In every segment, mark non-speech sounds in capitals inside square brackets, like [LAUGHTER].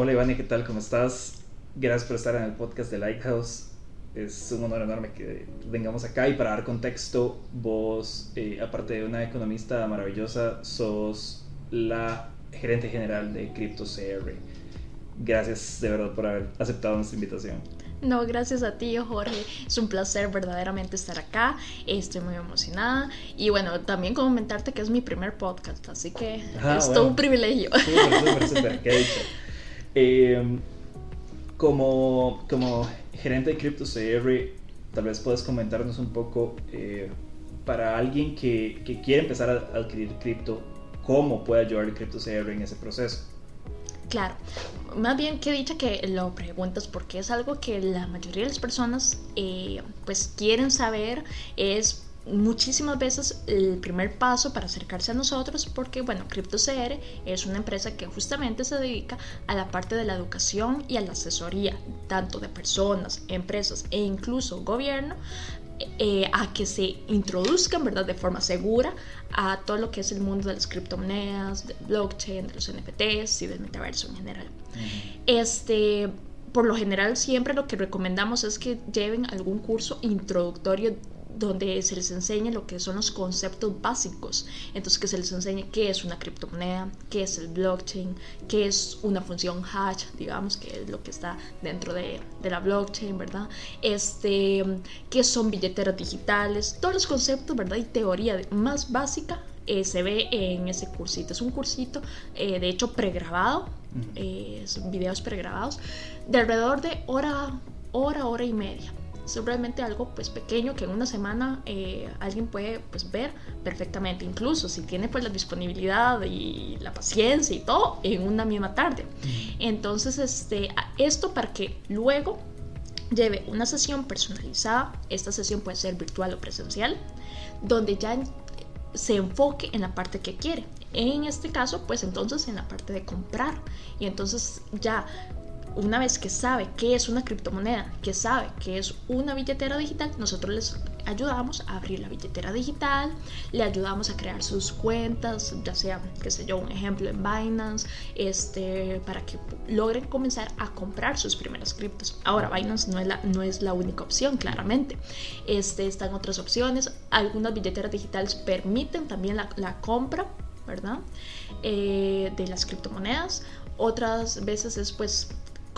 Hola Ivani, ¿qué tal? ¿Cómo estás? Gracias por estar en el podcast de Lighthouse. Es un honor enorme que vengamos acá y para dar contexto, vos, eh, aparte de una economista maravillosa, sos la gerente general de CryptoCR. Gracias de verdad por haber aceptado nuestra invitación. No, gracias a ti, Jorge. Es un placer verdaderamente estar acá. Estoy muy emocionada. Y bueno, también comentarte que es mi primer podcast, así que ah, es todo un privilegio. Súper, súper, súper. [LAUGHS] Qué dicho. Eh, como, como gerente de CryptoCR, tal vez puedes comentarnos un poco eh, para alguien que, que, quiere empezar a adquirir cripto, cómo puede ayudar el CryptoCR en ese proceso. Claro, más bien que dicha que lo preguntas porque es algo que la mayoría de las personas eh, pues quieren saber, es muchísimas veces el primer paso para acercarse a nosotros porque bueno CryptoCR es una empresa que justamente se dedica a la parte de la educación y a la asesoría tanto de personas, empresas e incluso gobierno eh, a que se introduzcan ¿verdad? de forma segura a todo lo que es el mundo de las criptomonedas, del blockchain, de los NFTs y del metaverso en general. Este, por lo general siempre lo que recomendamos es que lleven algún curso introductorio donde se les enseñe lo que son los conceptos básicos. Entonces, que se les enseñe qué es una criptomoneda, qué es el blockchain, qué es una función hash, digamos, que es lo que está dentro de, de la blockchain, ¿verdad? Este, qué son billeteras digitales, todos los conceptos, ¿verdad? Y teoría más básica eh, se ve en ese cursito. Es un cursito, eh, de hecho, pregrabado, eh, son videos pregrabados, de alrededor de hora, hora, hora y media es algo pues pequeño que en una semana eh, alguien puede pues ver perfectamente, incluso si tiene pues la disponibilidad y la paciencia y todo en una misma tarde. Entonces, este, esto para que luego lleve una sesión personalizada, esta sesión puede ser virtual o presencial, donde ya se enfoque en la parte que quiere. En este caso, pues entonces en la parte de comprar. Y entonces ya una vez que sabe qué es una criptomoneda, que sabe qué es una billetera digital, nosotros les ayudamos a abrir la billetera digital, le ayudamos a crear sus cuentas, ya sea, qué sé yo, un ejemplo en Binance, este, para que logren comenzar a comprar sus primeras criptos. Ahora, Binance no es la, no es la única opción, claramente. Este, están otras opciones. Algunas billeteras digitales permiten también la, compra, ¿verdad? Eh, de las criptomonedas. Otras veces es pues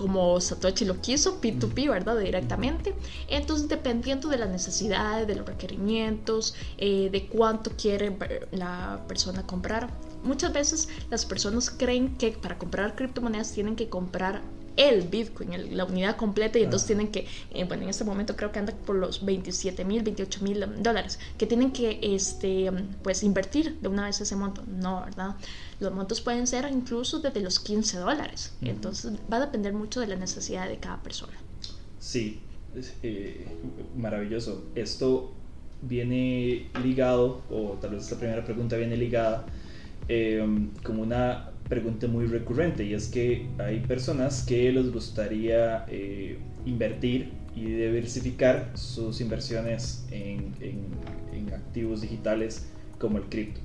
como Satoshi lo quiso, P2P, ¿verdad? Directamente. Entonces, dependiendo de las necesidades, de los requerimientos, eh, de cuánto quiere la persona comprar. Muchas veces las personas creen que para comprar criptomonedas tienen que comprar el Bitcoin, la unidad completa, y entonces tienen que, eh, bueno, en este momento creo que anda por los 27 mil, 28 mil dólares, que tienen que, este, pues, invertir de una vez ese monto. No, ¿verdad? Los montos pueden ser incluso desde los 15 dólares. Entonces va a depender mucho de la necesidad de cada persona. Sí, eh, maravilloso. Esto viene ligado, o tal vez esta primera pregunta viene ligada, eh, como una pregunta muy recurrente y es que hay personas que les gustaría eh, invertir y diversificar sus inversiones en, activos digitales como el cripto.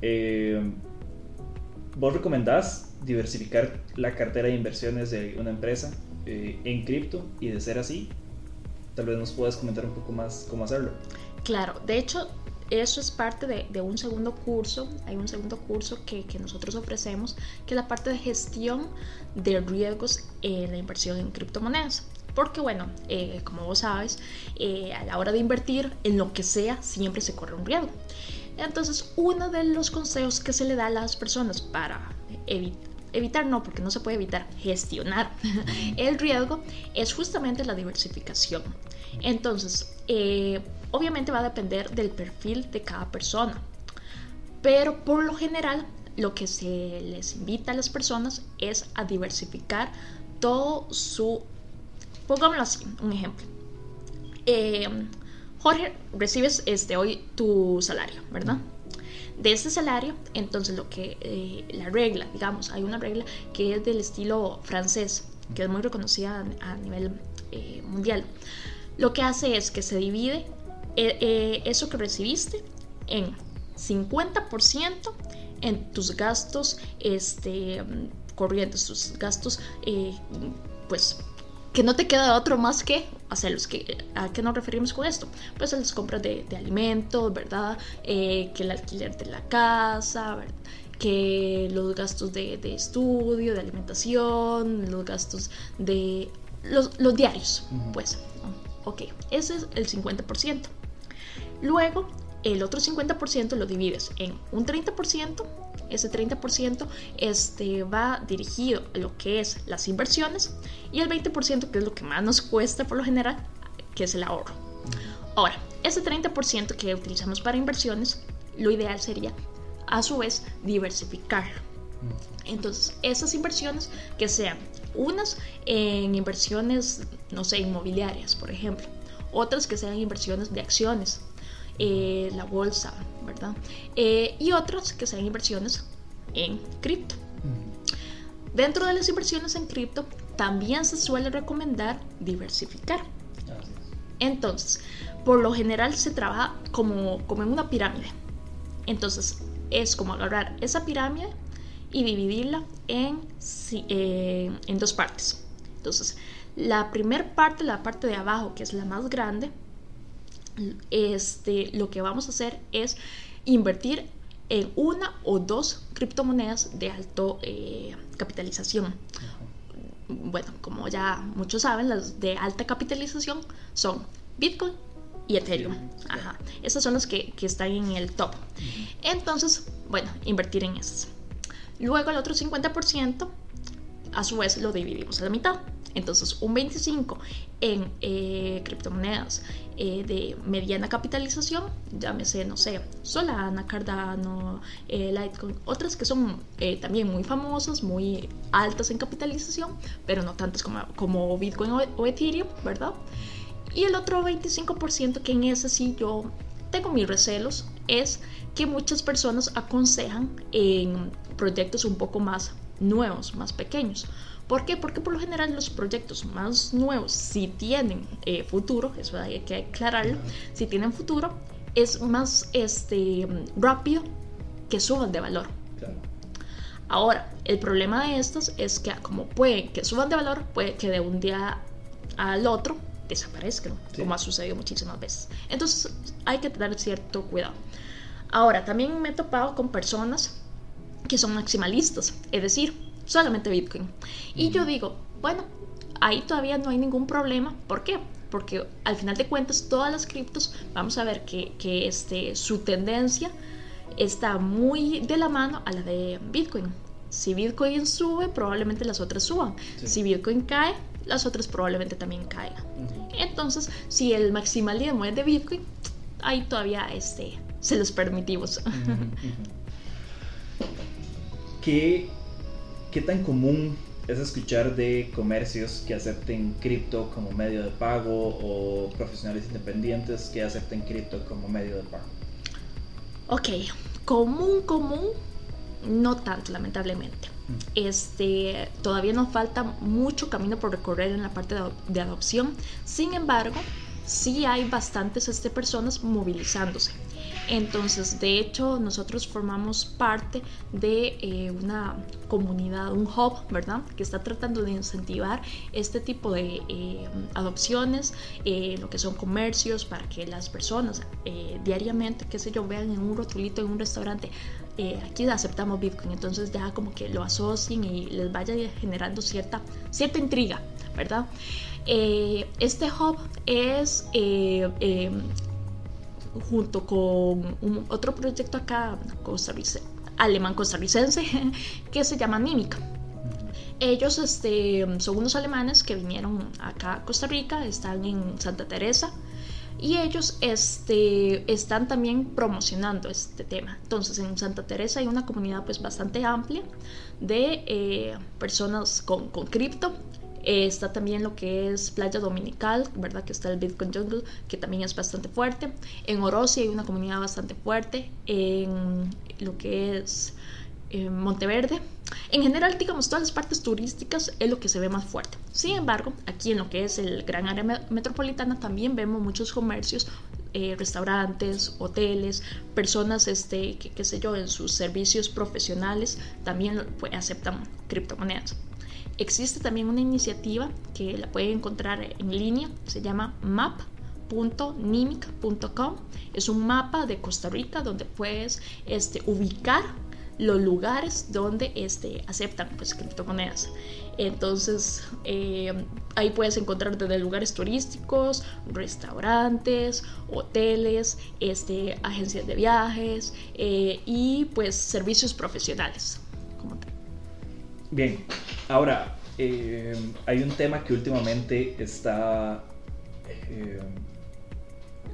Eh, ¿Vos recomendás diversificar la cartera de inversiones de una empresa eh, en cripto? Y de ser así, tal vez nos puedas comentar un poco más cómo hacerlo. Claro, de hecho, eso es parte de, un segundo curso, hay un segundo curso que, nosotros ofrecemos, que es la parte de gestión de riesgos en la inversión en criptomonedas. Porque bueno, eh, como vos sabes, eh, a la hora de invertir en lo que sea, siempre se corre un riesgo. Entonces, uno de los consejos que se le da a las personas para evitar no, porque no se puede evitar, gestionar el riesgo, es justamente la diversificación. Entonces, eh, obviamente va a depender del perfil de cada persona, pero por lo general lo que se les invita a las personas es a diversificar todo su, pongámoslo así, un ejemplo. Eh, Jorge, recibes este, hoy tu salario, ¿verdad? De ese salario, entonces lo que eh, la regla, digamos, hay una regla que es del estilo francés, que es muy reconocida a, nivel eh, mundial. Lo que hace es que se divide eh, eso que recibiste en 50% en tus gastos este, corrientes, tus gastos, pues que no te queda otro más que hacerlos. ¿A qué nos referimos con esto? Pues a las compras de, alimentos, ¿verdad? Eh, que el alquiler de la casa, que los gastos de, estudio, de alimentación, los gastos de los, diarios, pues. Ok, ese es el 50%. Luego, el otro 50% lo divides en un 30%, ese 30% este, va dirigido a lo que es las inversiones y el 20% que es lo que más nos cuesta por lo general, que es el ahorro. Ahora, ese 30% que utilizamos para inversiones, lo ideal sería a su vez diversificarlo. Entonces, esas inversiones que sean unas en inversiones, no sé, inmobiliarias, por ejemplo, otras que sean inversiones de acciones, eh, la bolsa, ¿verdad? Eh, y otras que sean inversiones en cripto. Dentro de las inversiones en cripto también se suele recomendar diversificar. Entonces, por lo general se trabaja como, como en una pirámide. Entonces, es como agarrar esa pirámide y dividirla en, eh, en dos partes. Entonces, la primera parte, la parte de abajo, que es la más grande, este, lo que vamos a hacer es invertir en una o dos criptomonedas de alto eh, capitalización. Bueno, como ya muchos saben, las de alta capitalización son Bitcoin y Ethereum. Ajá. Esas son las que, que están en el top. Entonces, bueno, invertir en esas. Luego el otro 50%, a su vez, lo dividimos a la mitad. Entonces, un 25 en eh, criptomonedas eh, de mediana capitalización, llámese, no sé, Solana, Cardano, eh, Litecoin, otras que son también muy famosas, muy altas en capitalización, pero no tantas como, como Bitcoin o, Ethereum, ¿verdad? Y el otro 25% que en ese sí yo tengo mis recelos es que muchas personas aconsejan en proyectos un poco más nuevos, más pequeños. ¿Por qué? Porque por lo general los proyectos más nuevos, si tienen eh, futuro, eso hay que aclararlo, si tienen futuro, es más este, rápido que suban de valor. Ahora, el problema de estos es que como pueden que suban de valor, puede que de un día al otro desaparezcan, como ha sucedido muchísimas veces. Entonces hay que tener cierto cuidado. Ahora, también me he topado con personas que son maximalistas, es decir, solamente Bitcoin. Y yo digo, bueno, ahí todavía no hay ningún problema. ¿Por qué? Porque al final de cuentas todas las criptos, vamos a ver que, que este, su tendencia está muy de la mano a la de Bitcoin. Si Bitcoin sube, probablemente las otras suban. Si Bitcoin cae, las otras probablemente también caigan. Entonces, si el maximalismo es de Bitcoin, ahí todavía este, se los permitimos. ¿Qué, ¿Qué tan común es escuchar de comercios que acepten cripto como medio de pago o profesionales independientes que acepten cripto como medio de pago? Ok, común, común, no tanto, lamentablemente. Este, todavía nos falta mucho camino por recorrer en la parte de, adopción. Sin embargo, sí hay bastantes este, personas movilizándose. Entonces, de hecho, nosotros formamos parte de eh, una comunidad, un hub, ¿verdad? Que está tratando de incentivar este tipo de eh, adopciones, eh, lo que son comercios, para que las personas diariamente, qué sé yo, vean en un rotulito en un restaurante, aquí aceptamos Bitcoin, entonces ya como que lo asocien y les vaya generando cierta, cierta intriga, ¿verdad? este hub es junto con otro proyecto acá alemán costarricense [LAUGHS] que se llama Mímica. Ellos este, son unos alemanes que vinieron acá a Costa Rica, están en Santa Teresa y ellos este, están también promocionando este tema. Entonces en Santa Teresa hay una comunidad pues bastante amplia de eh, personas con, con cripto eh, está también lo que es Playa Dominical, ¿verdad? Que está el Bitcoin Jungle, que también es bastante fuerte. En Orosi hay una comunidad bastante fuerte. En lo que es eh, Monteverde. En general, digamos, todas las partes turísticas es lo que se ve más fuerte. Sin embargo, aquí en lo que es el gran área metropolitana también vemos muchos comercios eh, restaurantes, hoteles, personas, este, que, qué sé yo, en sus servicios profesionales también pues, aceptan criptomonedas. Existe también una iniciativa que la pueden encontrar en línea, se llama map.nimic.com. Es un mapa de Costa Rica donde puedes este, ubicar los lugares donde este, aceptan pues, criptomonedas. Entonces eh, ahí puedes encontrar desde lugares turísticos, restaurantes, hoteles, este, agencias de viajes eh, y pues servicios profesionales. Bien, ahora eh, hay un tema que últimamente está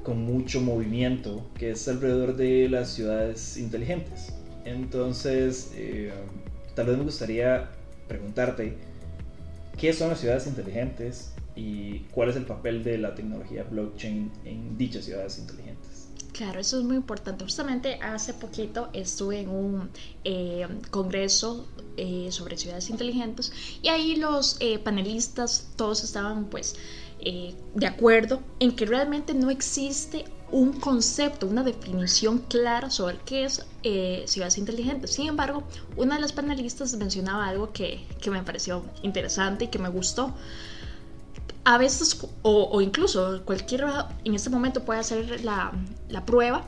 con mucho movimiento, que es alrededor de las ciudades inteligentes. Entonces, tal vez me gustaría preguntarte, ¿qué son las ciudades inteligentes y cuál es el papel de la tecnología blockchain en dichas ciudades inteligentes? Claro, eso es muy importante. Justamente hace poquito estuve en un eh, congreso eh, sobre ciudades inteligentes y ahí los eh, panelistas todos estaban pues de acuerdo en que realmente no existe un concepto, una definición clara sobre qué es eh, ciudades inteligentes. Sin embargo, una de las panelistas mencionaba algo que, me pareció interesante y que me gustó. A veces, o, incluso cualquiera en este momento puede hacer la, prueba,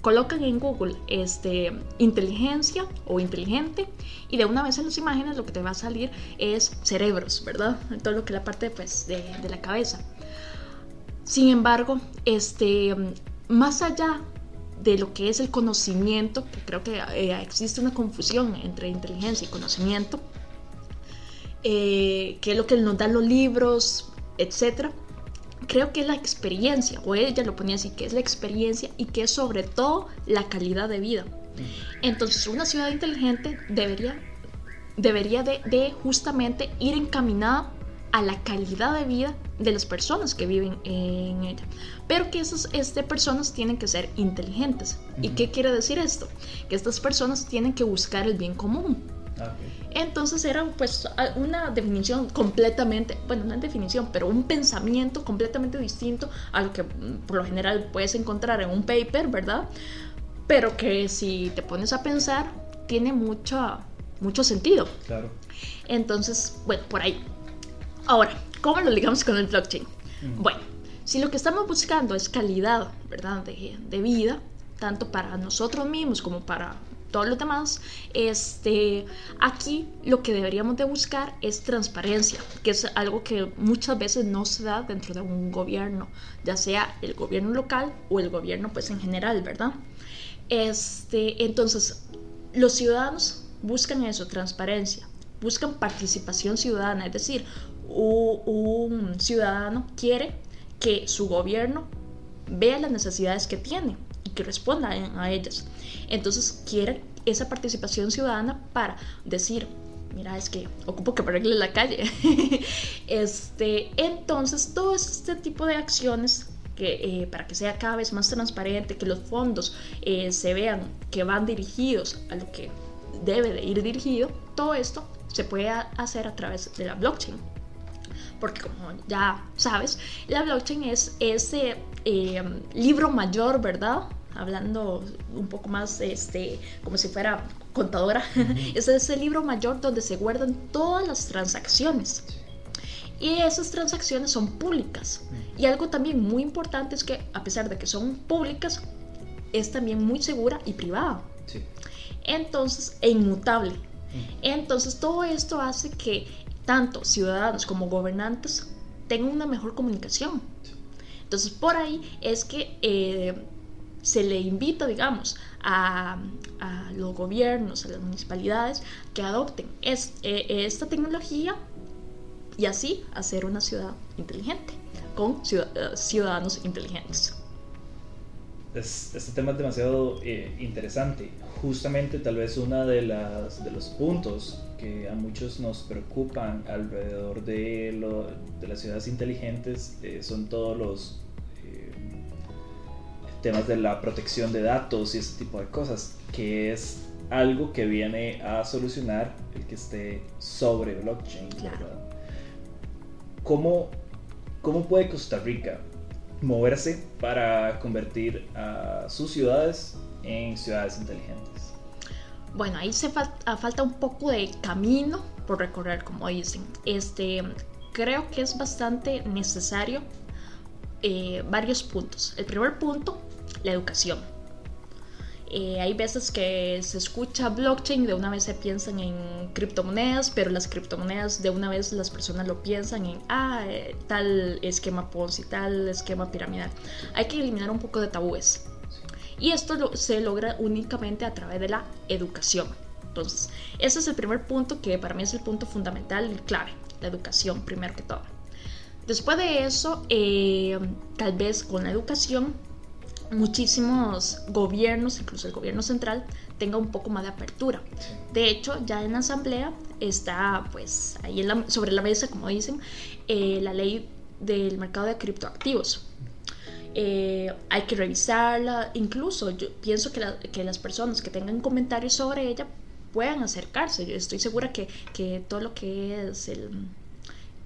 colocan en Google este, inteligencia o inteligente y de una vez en las imágenes lo que te va a salir es cerebros, ¿verdad? Todo lo que es la parte pues, de, de la cabeza. Sin embargo, este, más allá de lo que es el conocimiento, creo que eh, existe una confusión entre inteligencia y conocimiento, eh, que es lo que nos dan los libros, etc. Creo que es la experiencia, o ella lo ponía así, que es la experiencia y que es sobre todo la calidad de vida. Entonces una ciudad inteligente debería, debería de justamente ir encaminada a la calidad de vida de las personas que viven en ella. Pero que esas este, personas tienen que ser inteligentes. ¿Y qué quiere decir esto? Que estas personas tienen que buscar el bien común. Ah, Entonces era pues una definición completamente, bueno, no es definición, pero un pensamiento completamente distinto a lo que mm, por lo general puedes encontrar en un paper, ¿verdad? Pero que si te pones a pensar, tiene mucha, mucho sentido. Claro. Entonces, bueno, por ahí. Ahora, ¿cómo lo ligamos con el blockchain? Bueno, si lo que estamos buscando es calidad, ¿verdad? De, vida, tanto para nosotros mismos como para todos los demás, este, aquí lo que deberíamos de buscar es transparencia, que es algo que muchas veces no se da dentro de un gobierno, ya sea el gobierno local o el gobierno pues en general, ¿verdad? Este, entonces, los ciudadanos buscan eso, transparencia, buscan participación ciudadana, es decir, un ciudadano quiere que su gobierno vea las necesidades que tiene que responda a ellas. Entonces quiere esa participación ciudadana para decir, mira, es que ocupo que arregle la calle. [LAUGHS] este, entonces, todo este tipo de acciones que, eh, para que sea cada vez más transparente, que los fondos eh, se vean que van dirigidos a lo que debe de ir dirigido, todo esto se puede hacer a través de la blockchain porque como ya sabes, la blockchain es ese eh, libro mayor, ¿verdad? Hablando un poco más este, como si fuera contadora, [LAUGHS] es ese libro mayor donde se guardan todas las transacciones. Y esas transacciones son públicas. Y algo también muy importante es que a pesar de que son públicas, es también muy segura y privada. Entonces, e inmutable. Entonces, todo esto hace que tanto ciudadanos como gobernantes tengan una mejor comunicación. Entonces, por ahí es que eh, se le invita, digamos, a, los gobiernos, a las municipalidades, que adopten eh, esta tecnología y así hacer una ciudad inteligente, con eh, ciudadanos inteligentes. este tema es demasiado interesante. Justamente tal vez uno de, de los puntos que a muchos nos preocupan alrededor de, lo, de las ciudades inteligentes eh, son todos los eh, temas de la protección de datos y ese tipo de cosas, que es algo que viene a solucionar el que esté sobre blockchain. ¿Cómo, ¿Cómo puede Costa Rica moverse para convertir a sus ciudades en ciudades inteligentes? Bueno, ahí se falta un poco de camino por recorrer, como dicen. Este, creo que es bastante necesario eh, varios puntos. El primer punto, la educación. Eh, hay veces que se escucha blockchain, de una vez se piensan en criptomonedas, pero las criptomonedas de una vez las personas lo piensan en, ah, eh, tal esquema Ponzi, tal esquema piramidal. Hay que eliminar un poco de tabúes. Y esto se logra únicamente a través de la educación. Entonces, ese es el primer punto que para mí es el punto fundamental y clave, la educación primero que todo. Después de eso, eh, tal vez con la educación, muchísimos gobiernos, incluso el gobierno central, tenga un poco más de apertura. De hecho, ya en la asamblea está, pues, ahí sobre la mesa, como dicen, eh, la ley del mercado de criptoactivos. Eh, hay que revisarla, incluso yo pienso que, que, las personas que tengan comentarios sobre ella puedan acercarse. Yo estoy segura que, que todo lo que es el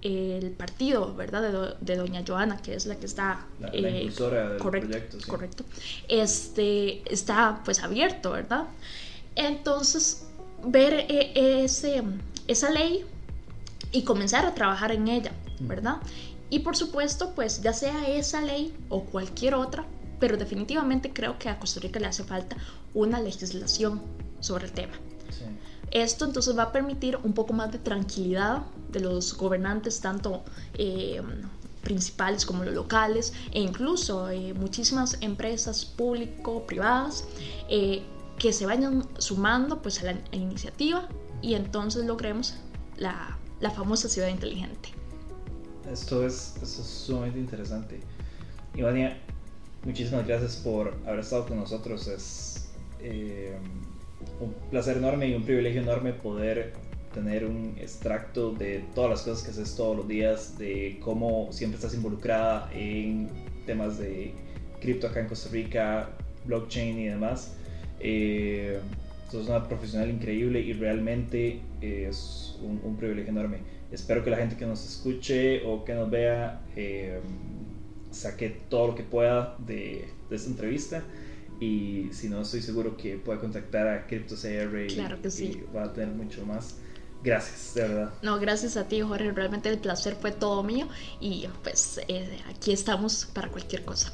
el partido, ¿verdad? De, doña Joana, que es la que está... La, eh, del correcto, proyecto, correcto. Este, está pues abierto, ¿verdad? Entonces, ver e, ese, esa ley y comenzar a trabajar en ella, ¿verdad? Y por supuesto, pues ya sea esa ley o cualquier otra, pero definitivamente creo que a Costa Rica le hace falta una legislación sobre el tema. Sí. Esto entonces va a permitir un poco más de tranquilidad de los gobernantes, tanto eh, principales como los locales, e incluso eh, muchísimas empresas público-privadas eh, que se vayan sumando pues, a la iniciativa y entonces logremos la, la famosa ciudad inteligente. Esto es, esto es sumamente interesante. Ivania, muchísimas gracias por haber estado con nosotros. Es un placer enorme y un privilegio enorme poder tener un extracto de todas las cosas que haces todos los días, de cómo siempre estás involucrada en temas de cripto acá en Costa Rica, blockchain y demás. Eh, sos una profesional increíble y realmente es un, privilegio enorme. Espero que la gente que nos escuche o que nos vea eh, saque todo lo que pueda de, de esta entrevista y si no estoy seguro que pueda contactar a CryptoCR claro que sí. va a tener mucho más. Gracias, de verdad. No, gracias a ti, Jorge. Realmente el placer fue todo mío y pues eh, aquí estamos para cualquier cosa.